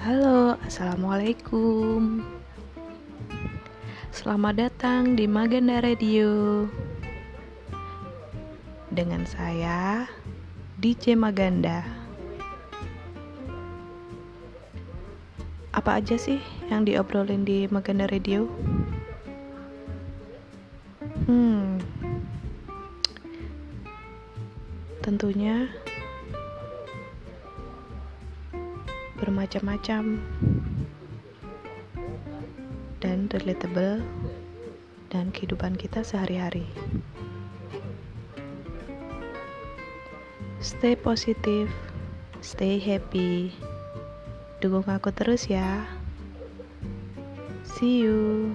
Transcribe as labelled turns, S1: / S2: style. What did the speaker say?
S1: Assalamualaikum. Selamat datang di Maganda Radio. Dengan saya DJ Maganda. Apa aja sih yang diobrolin di Maganda Radio? Hmm. Tentunya bermacam-macam dan relatable dan kehidupan kita sehari-hari. Stay positif, stay happy. Dukung aku terus ya. See you.